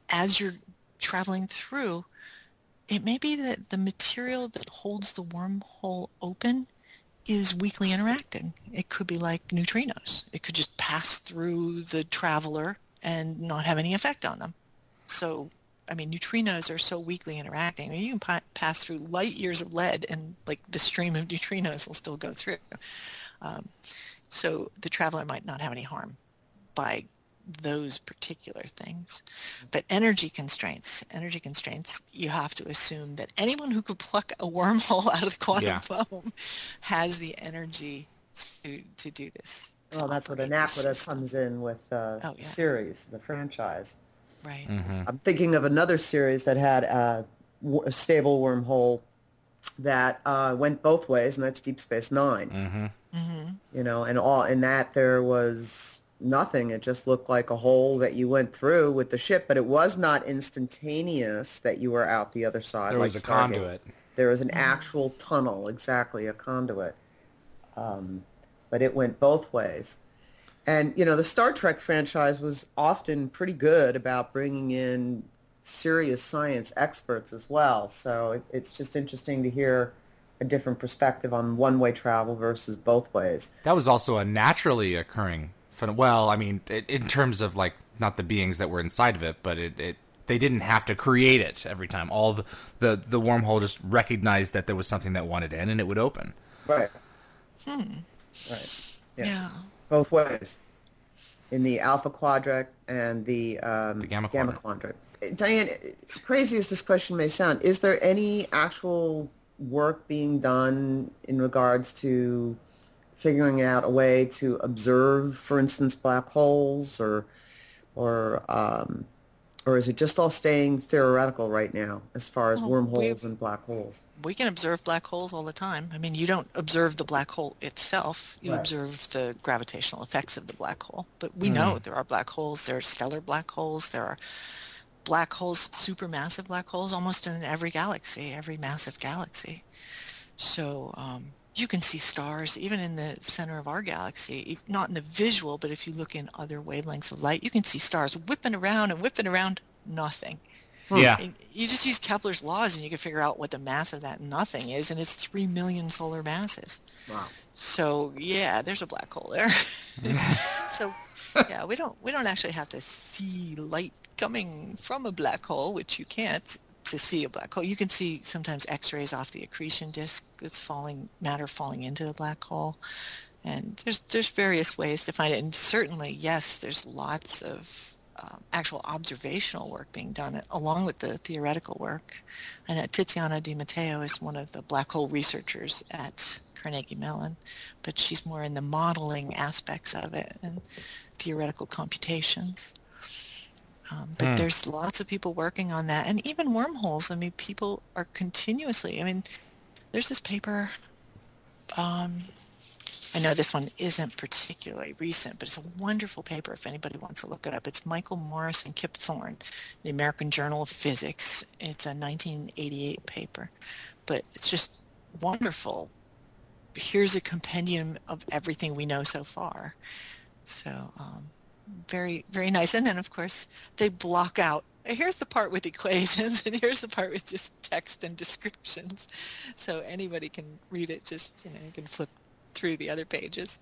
Speaker 4: as you're traveling through, it may be that the material that holds the wormhole open is weakly interacting. It could be like neutrinos. It could just pass through the traveler and not have any effect on them. So I mean, neutrinos are so weakly interacting. I mean, you can pa- pass through light years of lead and like the stream of neutrinos will still go through. Um, so the traveler might not have any harm by those particular things. But energy constraints, energy constraints, you have to assume that anyone who could pluck a wormhole out of the quantum
Speaker 2: Yeah.
Speaker 4: foam has the energy to, to do this. to
Speaker 3: Well, that's what
Speaker 4: operate this naquadah
Speaker 3: comes in with uh,
Speaker 4: Oh,
Speaker 3: the
Speaker 4: yeah.
Speaker 3: series, the franchise.
Speaker 4: Right.
Speaker 3: I'm thinking of another series that had a stable wormhole that uh, went both ways, and that's Deep Space 9
Speaker 2: Mm-hmm.
Speaker 4: Hmm
Speaker 3: You know, and all in that there was nothing. It just looked like a hole that you went through with the ship, but it was not instantaneous that you were out the other side.
Speaker 2: There
Speaker 3: like
Speaker 2: was a
Speaker 3: Stargate.
Speaker 2: conduit.
Speaker 3: There was an actual tunnel, exactly a conduit. Um, but it went both ways. And you know, the Star Trek franchise was often pretty good about bringing in serious science experts as well. So it, it's just interesting to hear a different perspective on one-way travel versus both ways.
Speaker 2: That was also a naturally occurring. phen- Well, I mean, i in terms of like not the beings that were inside of it, but it, it they didn't have to create it every time. All the, the the wormhole just recognized that there was something that wanted in, and it would open.
Speaker 3: Right. Hmm. Right. Yeah.
Speaker 4: Yeah.
Speaker 3: Both ways. In the Alpha Quadrant and the, um,
Speaker 2: The Gamma
Speaker 3: Quadrant. Diane, as crazy as this question may sound, is there any actual work being done in regards to figuring out a way to observe, for instance, black holes, or, or, um, or is it just all staying theoretical right now as far as
Speaker 4: Well,
Speaker 3: wormholes and black holes?
Speaker 4: we can observe black holes all the time. I mean, you don't observe the black hole itself. You
Speaker 3: Right.
Speaker 4: observe the gravitational effects of the black hole. But we know there are black holes. There are stellar black holes. There are black holes, supermassive black holes, almost in every galaxy, every massive galaxy. So um, you can see stars even in the center of our galaxy, e- not in the visual, but if you look in other wavelengths of light, you can see stars whipping around and whipping around nothing.
Speaker 2: Yeah,
Speaker 4: And you just use Kepler's laws and you can figure out what the mass of that nothing is, and it's 3 million solar masses.
Speaker 3: Wow.
Speaker 4: So yeah, there's a black hole there. so yeah, we don't we don't actually have to see light coming from a black hole, which you can't to see a black hole. You can see sometimes X-rays off the accretion disk that's falling matter falling into the black hole. And there's there's various ways to find it, and certainly yes, there's lots of um, actual observational work being done along with the theoretical work. And uh, Tiziana Di Matteo is one of the black hole researchers at Carnegie Mellon, but she's more in the modeling aspects of it and theoretical computations. Um, but there's lots of people working on that, and even wormholes. I mean, people are continuously. I mean, there's this paper. Um, I know this one isn't particularly recent, but it's a wonderful paper if anybody wants to look it up. It's Michael Morris and Kip Thorne, the American Journal of Physics. It's a 1988 paper, but it's just wonderful. Here's a compendium of everything we know so far. So um, very, very nice. And then, of course, they block out. Here's the part with equations, and here's the part with just text and descriptions. So anybody can read it. Just you know, you can flip through the other pages.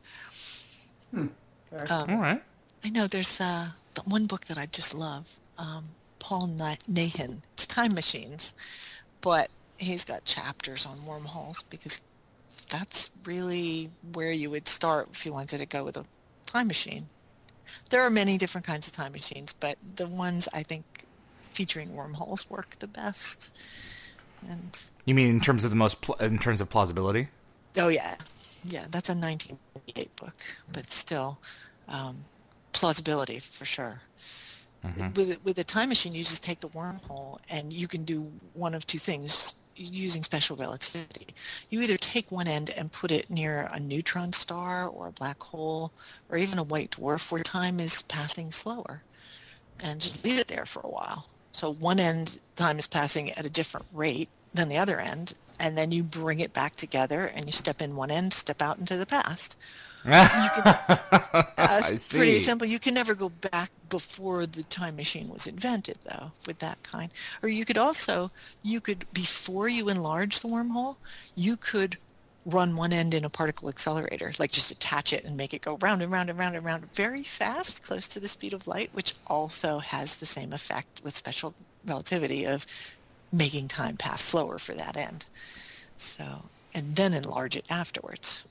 Speaker 4: Um,
Speaker 2: all right.
Speaker 4: I know there's uh, the one book that I just love, um, Paul Na- Nahin. It's Time Machines, but he's got chapters on wormholes because that's really where you would start if you wanted to go with a time machine. There are many different kinds of time machines, but the ones I think featuring wormholes work the best. And
Speaker 2: You mean in terms of the most pl- in terms of plausibility?
Speaker 4: Oh yeah, yeah. That's a 1988 book, but still, um, plausibility for sure. With with a time machine, you just take the wormhole, and you can do one of two things using special relativity. You either take one end and put it near a neutron star or a black hole, or even a white dwarf where time is passing slower, and just leave it there for a while. So one end time is passing at a different rate than the other end, and then you bring it back together and you step in one end, step out into the past. That's
Speaker 2: I see.
Speaker 4: pretty simple. You can never go back before the time machine was invented, though, with that kind. Or you could also, you could, before you enlarge the wormhole, you could run one end in a particle accelerator, like just attach it and make it go round and round and round and round very fast, close to the speed of light, which also has the same effect with special relativity of making time pass slower for that end. So, and then enlarge it afterwards.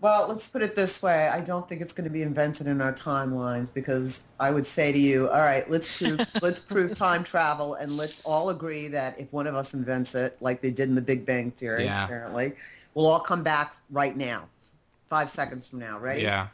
Speaker 4: So.
Speaker 3: Well, let's put it this way. I don't think it's going to be invented in our timelines because I would say to you, all right, let's prove let's prove time travel and let's all agree that if one of us invents it, like they did in the Big Bang Theory,
Speaker 2: Yeah.
Speaker 3: apparently, we'll all come back right now, five seconds from now. Ready?
Speaker 2: Yeah.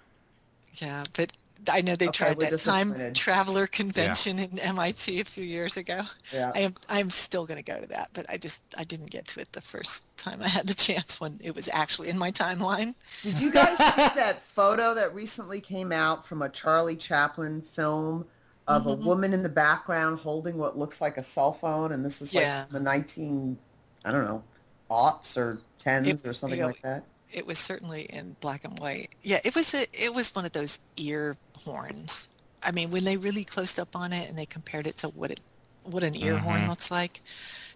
Speaker 4: Yeah, but I know they
Speaker 3: Okay,
Speaker 4: tried
Speaker 3: we're
Speaker 4: that time
Speaker 3: disappointed.
Speaker 4: traveler convention in MIT a few years ago.
Speaker 3: Yeah.
Speaker 4: I am I'm still going to go to that, but I just I didn't get to it the first time I had the chance when it was actually in my timeline.
Speaker 3: Did you guys see that photo that recently came out from a Charlie Chaplin film of
Speaker 4: Mm-hmm.
Speaker 3: a woman in the background holding what looks like a cell phone, and this is like the 19, I don't know, aughts or tens
Speaker 4: It-
Speaker 3: or something
Speaker 4: yeah,
Speaker 3: like that.
Speaker 4: It was certainly in black and white. Yeah, it was a it was one of those ear horns. I mean, when they really closed up on it and they compared it to what it what an ear horn
Speaker 2: Mhm.
Speaker 4: looks like,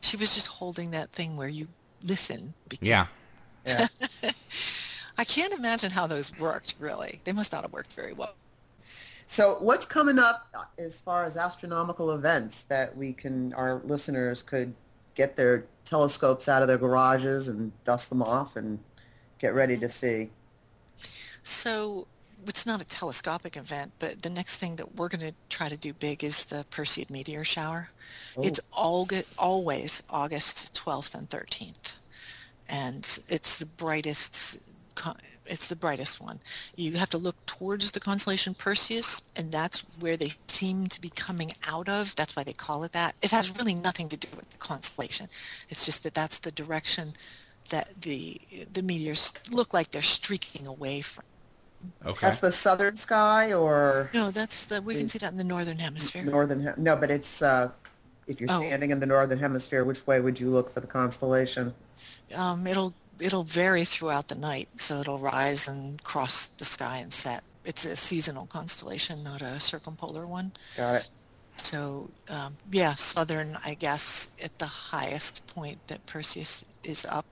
Speaker 4: she was just holding that thing where you listen because
Speaker 2: Yeah.
Speaker 3: Yeah.
Speaker 4: I can't imagine how those worked really. They must not have worked very well.
Speaker 3: So what's coming up as far as astronomical events that we can, our listeners could get their telescopes out of their garages and dust them off and get ready to see?
Speaker 4: So it's not a telescopic event, but the next thing that we're going to try to do big is the Perseid meteor shower. Oh. It's all always August 12th and 13th. And it's the brightest it's the brightest one. You have to look towards the constellation Perseus, and that's where they seem to be coming out of. That's why they call it that. It has really nothing to do with the constellation. It's just that that's the direction that the the meteors look like they're streaking away from.
Speaker 2: Okay.
Speaker 3: That's the southern sky or
Speaker 4: No, that's the we can see that in the northern hemisphere.
Speaker 3: northern? Hem- No, but it's uh, if you're
Speaker 4: Oh.
Speaker 3: standing in the northern hemisphere, which way would you look for the constellation?
Speaker 4: Um, it'll it'll vary throughout the night, so it'll rise and cross the sky and set. It's a seasonal constellation, not a circumpolar one.
Speaker 3: Got it.
Speaker 4: So um, yeah, southern, I guess, at the highest point that Perseus is up.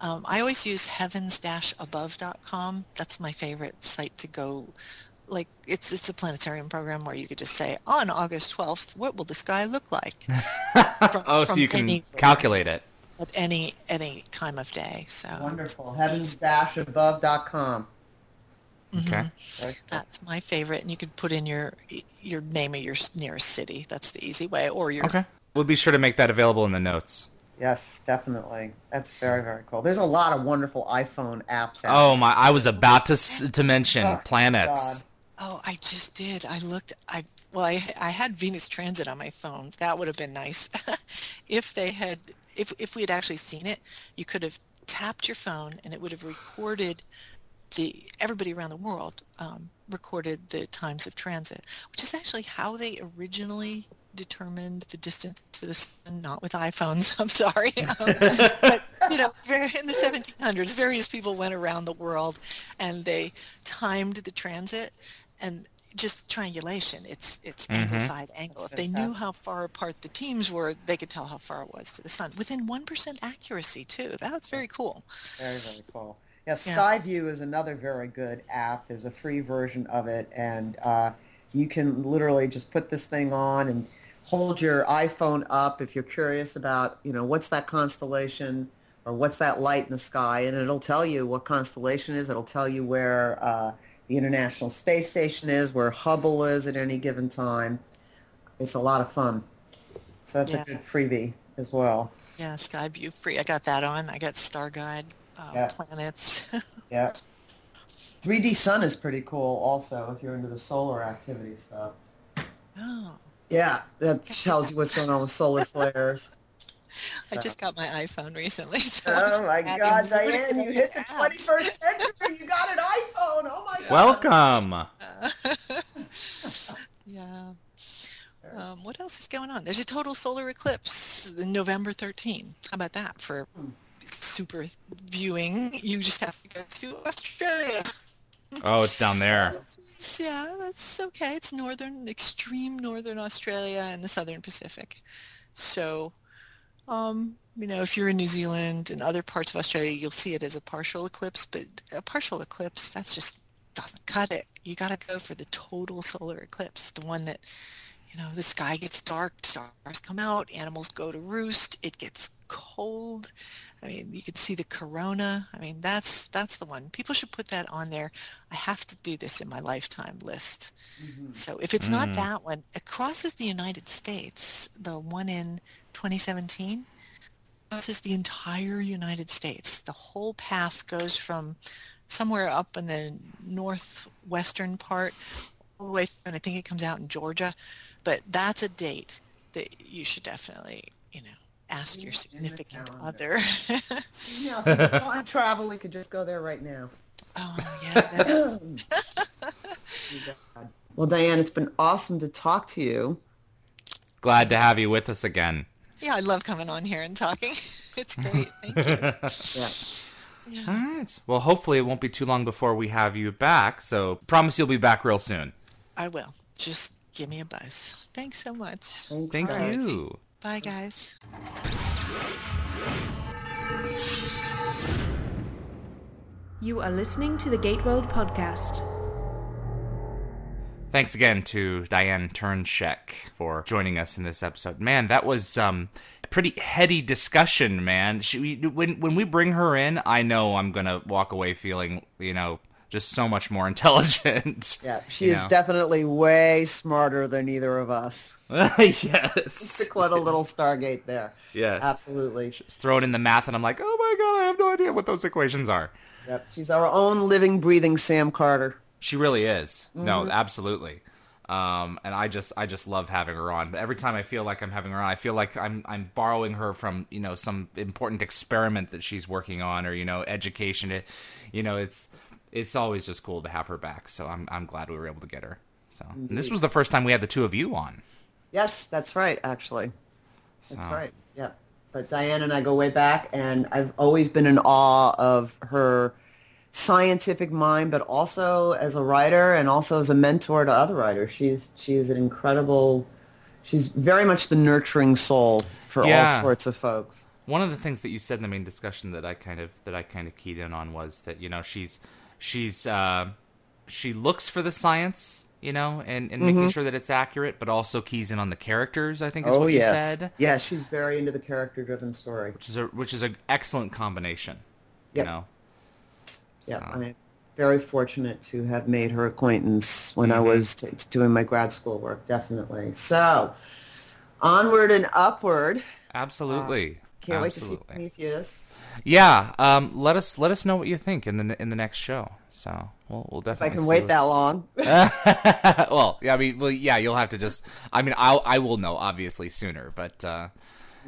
Speaker 4: Um, I always use heavens-above.com. That's my favorite site to go. Like it's it's a planetarium program where you could just say on August 12th, what will the sky look like? From-
Speaker 2: Oh, so you can calculate it.
Speaker 4: at any any time of day. So
Speaker 3: Wonderful. Heavens-above.com. Mm-hmm.
Speaker 2: Okay.
Speaker 4: That's my favorite, and you could put in your your name of your nearest city. That's the easy way, or your
Speaker 2: Okay. We'll be sure to make that available in the notes.
Speaker 3: Yes, definitely. That's very, very cool. There's a lot of wonderful iPhone apps out
Speaker 2: Oh my! I was about to to mention
Speaker 3: Oh,
Speaker 2: planets.
Speaker 4: Oh, I just did. I looked. I well, I I had Venus Transit on my phone. That would have been nice if they had. If if we had actually seen it, you could have tapped your phone and it would have recorded the everybody around the world um, recorded the times of transit, which is actually how they originally determined the distance to the sun, not with iPhones. I'm sorry, um, but you know, in the 1700s, various people went around the world and they timed the transit and just triangulation. It's it's angle side angle. If they knew how far apart the teams were, they could tell how far it was to the sun within one percent accuracy too. That was very cool.
Speaker 3: Very, very cool. Yeah,
Speaker 4: Yeah.
Speaker 3: Skyview is another very good app. There's a free version of it, and uh, you can literally just put this thing on and hold your iPhone up if you're curious about, you know, what's that constellation or what's that light in the sky, and it'll tell you what constellation is. It'll tell you where uh, the International Space Station is, where Hubble is at any given time. It's a lot of fun. So that's
Speaker 4: Yeah.
Speaker 3: a good freebie as well.
Speaker 4: Yeah, Skyview free. I got that on. I got Star Guide, uh,
Speaker 3: Yeah.
Speaker 4: planets.
Speaker 3: Yeah. 3D Sun is pretty cool also if you're into the solar activity stuff.
Speaker 4: oh,
Speaker 3: Yeah, that tells you what's going on with solar flares.
Speaker 4: I just got my iPhone recently. So
Speaker 3: Oh my God, Diane, you hit the
Speaker 4: apps.
Speaker 3: 21st century. You got an iPhone. Oh my God.
Speaker 2: Welcome.
Speaker 4: Yeah. Um, what else is going on? There's a total solar eclipse November 13. How about that for super viewing? You just have to go to Australia.
Speaker 2: Oh, it's down there.
Speaker 4: Yeah, that's okay. It's northern, extreme northern Australia and the southern Pacific. So, um, you know, if you're in New Zealand and other parts of Australia, you'll see it as a partial eclipse, but a partial eclipse, that's just doesn't cut it. You got to go for the total solar eclipse, the one that you know, the sky gets dark, stars come out, animals go to roost, it gets cold. I mean, you could see the corona. I mean, that's that's the one. People should put that on there. I have to do this in my lifetime list. Mm-hmm. So if it's not mm. that one, it crosses the United States. The one in 2017 crosses the entire United States. The whole path goes from somewhere up in the northwestern part all the way, through, and I think it comes out in Georgia. But that's a date that you should definitely, you know, ask your significant other.
Speaker 3: You know, if we want to travel, we could just go there right now.
Speaker 4: oh yeah,
Speaker 3: Well, Diane, it's been awesome to talk to you.
Speaker 2: Glad to have you with us again.
Speaker 4: yeah. I love coming on here and talking. It's great. Thank you.
Speaker 3: Yeah.
Speaker 2: All right. Well, hopefully it won't be too long before we have you back. So promise you'll be back real soon.
Speaker 4: I will. Just give me a buzz. Thanks so much.
Speaker 3: Thanks,
Speaker 2: Thank
Speaker 3: guys.
Speaker 2: you.
Speaker 4: Bye, guys.
Speaker 1: You are listening to the Gate World podcast.
Speaker 2: Thanks again to Diane Turnshek for joining us in this episode. Man, that was um, a pretty heady discussion, man. She, when when we bring her in, I know I'm gonna walk away feeling, you know, just so much more intelligent.
Speaker 3: Yeah, she
Speaker 2: you
Speaker 3: is
Speaker 2: know?
Speaker 3: definitely way smarter than either of us.
Speaker 2: yes.
Speaker 3: To quote a little Stargate there.
Speaker 2: Yeah.
Speaker 3: Absolutely.
Speaker 2: She's throw it in the math, and I'm like, oh my god, I have no idea what those equations are.
Speaker 3: Yep. She's our own living, breathing Sam Carter.
Speaker 2: She really is. No,
Speaker 3: Mm-hmm.
Speaker 2: absolutely. Um, and I just, I just love having her on. But every time I feel like I'm having her on, I feel like I'm, I'm borrowing her from, you know, some important experiment that she's working on, or you know, education. It, you know, it's, it's always just cool to have her back. So I'm, I'm glad we were able to get her. So, and this was the first time we had the two of you on.
Speaker 3: Yes, that's right, actually. That's
Speaker 2: So-
Speaker 3: right. Yeah. But Diane and I go way back, and I've always been in awe of her scientific mind, but also as a writer and also as a mentor to other writers. She's she's an incredible. She's very much the nurturing soul for
Speaker 2: Yeah.
Speaker 3: all sorts of folks.
Speaker 2: one of the things that you said in the main discussion that I kind of that I kind of keyed in on was that you know she's she's uh, she looks for the science you know and, and making sure that it's accurate but also keys in on the characters I think is
Speaker 3: Mm-hmm. oh
Speaker 2: what
Speaker 3: yes,
Speaker 2: you said
Speaker 3: yeah. She's very into the character-driven story.
Speaker 2: which is a which is an excellent combination you know
Speaker 3: Yeah,
Speaker 2: So-
Speaker 3: I'm very fortunate to have made her acquaintance when
Speaker 2: Mm-hmm.
Speaker 3: I was t- doing my grad school work. Definitely. So, onward and upward.
Speaker 2: absolutely
Speaker 3: Can't wait to see
Speaker 2: absolutely
Speaker 3: Prometheus.
Speaker 2: Yeah um let us let us know what you think in the in the next show so we'll, we'll
Speaker 3: If I can wait that long.
Speaker 2: well, yeah, I mean, well, yeah, you'll have to just. I mean, I'll I will know obviously sooner, but uh,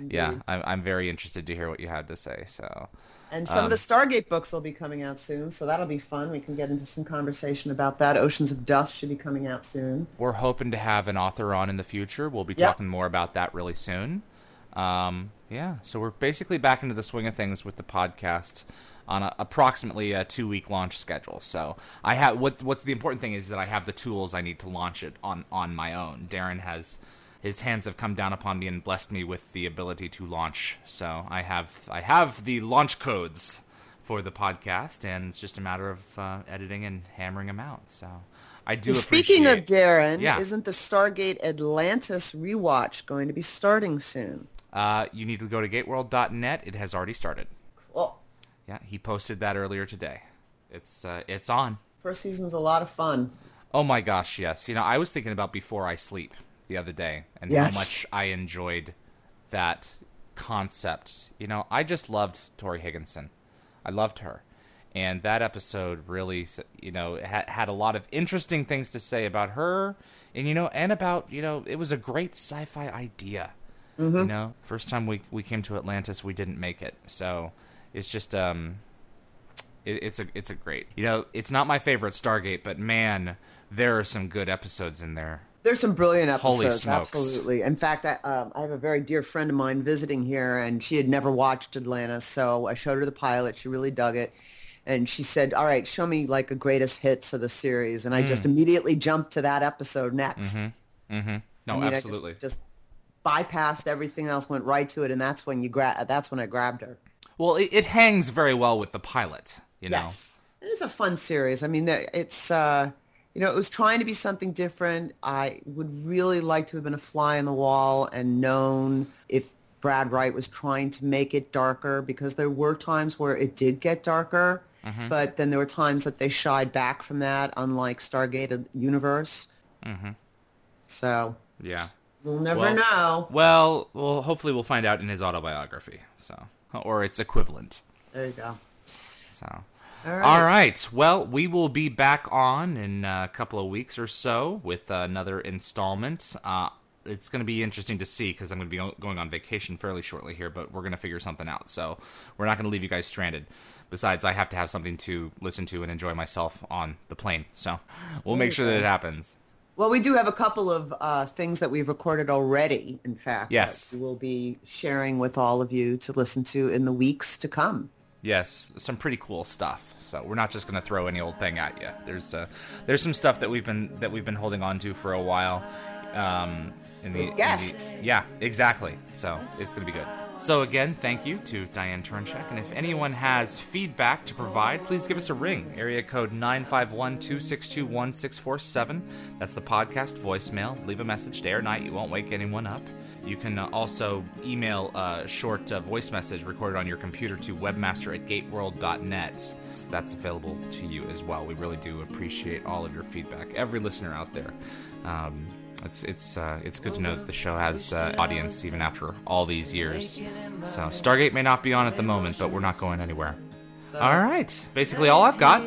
Speaker 2: yeah, I'm I'm very interested to hear what you had to say. So
Speaker 3: And some
Speaker 2: Um,
Speaker 3: of the Stargate books will be coming out soon, so that'll be fun. We can get into some conversation about that. Oceans of Dust should be coming out soon.
Speaker 2: we're hoping to have an author on in the future. We'll be
Speaker 3: Yep.
Speaker 2: talking more about that really soon. Um, yeah, so we're basically back into the swing of things with the podcast on a, approximately a two week launch schedule. So I have what what's the important thing is that I have the tools I need to launch it on on my own. Darren has his hands have come down upon me and blessed me with the ability to launch. So I have I have the launch codes for the podcast, and it's just a matter of uh, editing and hammering them out. So I do.
Speaker 3: Speaking of Darren,
Speaker 2: Yeah.
Speaker 3: isn't the Stargate Atlantis rewatch going to be starting soon?
Speaker 2: Uh, you need to go to gateworld.net. It has already started.
Speaker 3: Well,
Speaker 2: Yeah, he posted that earlier today. It's uh, it's on.
Speaker 3: first season's a lot of fun.
Speaker 2: Oh my gosh, yes. You know, I was thinking about before I sleep the other day and
Speaker 3: Yes.
Speaker 2: how much I enjoyed that concept. You know, I just loved Torri Higginson. I loved her. And that episode really, you know, had, had a lot of interesting things to say about her and, you know, and about, you know, it was a great sci fi idea. You know, first time we, we came to Atlantis, we didn't make it. So it's just, um, it, it's a it's a great. You know, it's not my favorite Stargate, but man, there are some good episodes in there.
Speaker 3: There's some brilliant
Speaker 2: Holy
Speaker 3: episodes,
Speaker 2: smokes.
Speaker 3: absolutely. In fact, I, um, I have a very dear friend of mine visiting here, and she had never watched Atlantis, so I showed her the pilot. She really dug it, and she said, "All right, show me like a greatest hits of the series." And I
Speaker 2: Hmm.
Speaker 3: just immediately jumped to that episode next.
Speaker 2: Mm-hmm. No,
Speaker 3: I mean, I just-
Speaker 2: absolutely.
Speaker 3: just, bypassed everything else, went right to it, and that's when you grab. That's when I grabbed her.
Speaker 2: Well, it, it hangs very well with the pilot. You know.
Speaker 3: Yes, it is a fun series. I mean, it's uh, you know, it was trying to be something different. I would really like to have been a fly on the wall and known if Brad Wright was trying to make it darker because there were times where it did get darker,
Speaker 2: Mm-hmm.
Speaker 3: but then there were times that they shied back from that, unlike Stargate Universe.
Speaker 2: Mm-hmm.
Speaker 3: So
Speaker 2: Yeah.
Speaker 3: We'll never
Speaker 2: Well-
Speaker 3: know.
Speaker 2: Well, well, hopefully we'll find out in his autobiography. So, or its equivalent.
Speaker 3: There you go.
Speaker 2: So.
Speaker 3: All right.
Speaker 2: All right. Well, we will be back on in a couple of weeks or so with another installment. Uh, it's going to be interesting to see because I'm going to be going on vacation fairly shortly here, but we're going to figure something out. So we're not going to leave you guys stranded. Besides, I have to have something to listen to and enjoy myself on the plane. So we'll make sure that it happens.
Speaker 3: Well, we do have a couple of uh, things that we've recorded already, in fact.
Speaker 2: Yes.
Speaker 3: That we will be sharing with all of you to listen to in the weeks to come.
Speaker 2: Yes, some pretty cool stuff. So we're not just going to throw any old thing at you. There's uh, there's some stuff that we've been that we've been holding on to for a while. Um, in the, in the- yeah, exactly. So it's going to be good. So again, thank you to Diane Turnshek. And if anyone has feedback to provide, please give us a ring. Area code 951-262-1647. That's the podcast voicemail. Leave a message day or night. You won't wake anyone up. You can uh, also email a short uh, voice message recorded on your computer to webmaster at gateworld.net. That's available to you as well. We really do appreciate all of your feedback. Every listener out there. Um, it's it's uh, it's good to know that the show has uh, audience even after all these years. So Stargate may not be on at the moment, but we're not going anywhere. All right, basically all I've got.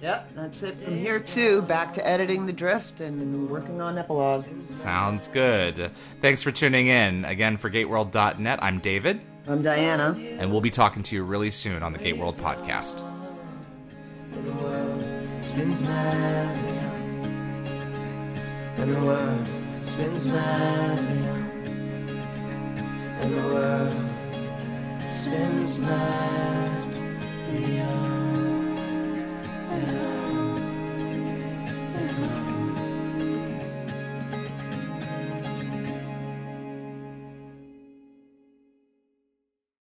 Speaker 3: Yep, that's it from here too. Back to editing the drift and working on epilogue.
Speaker 2: Sounds good. Thanks for tuning in again for GateWorld.net. I'm David,
Speaker 3: I'm Diana.
Speaker 2: and we'll be talking to you really soon on the Gate World podcast
Speaker 5: and the world spins madly and the world spins madly on.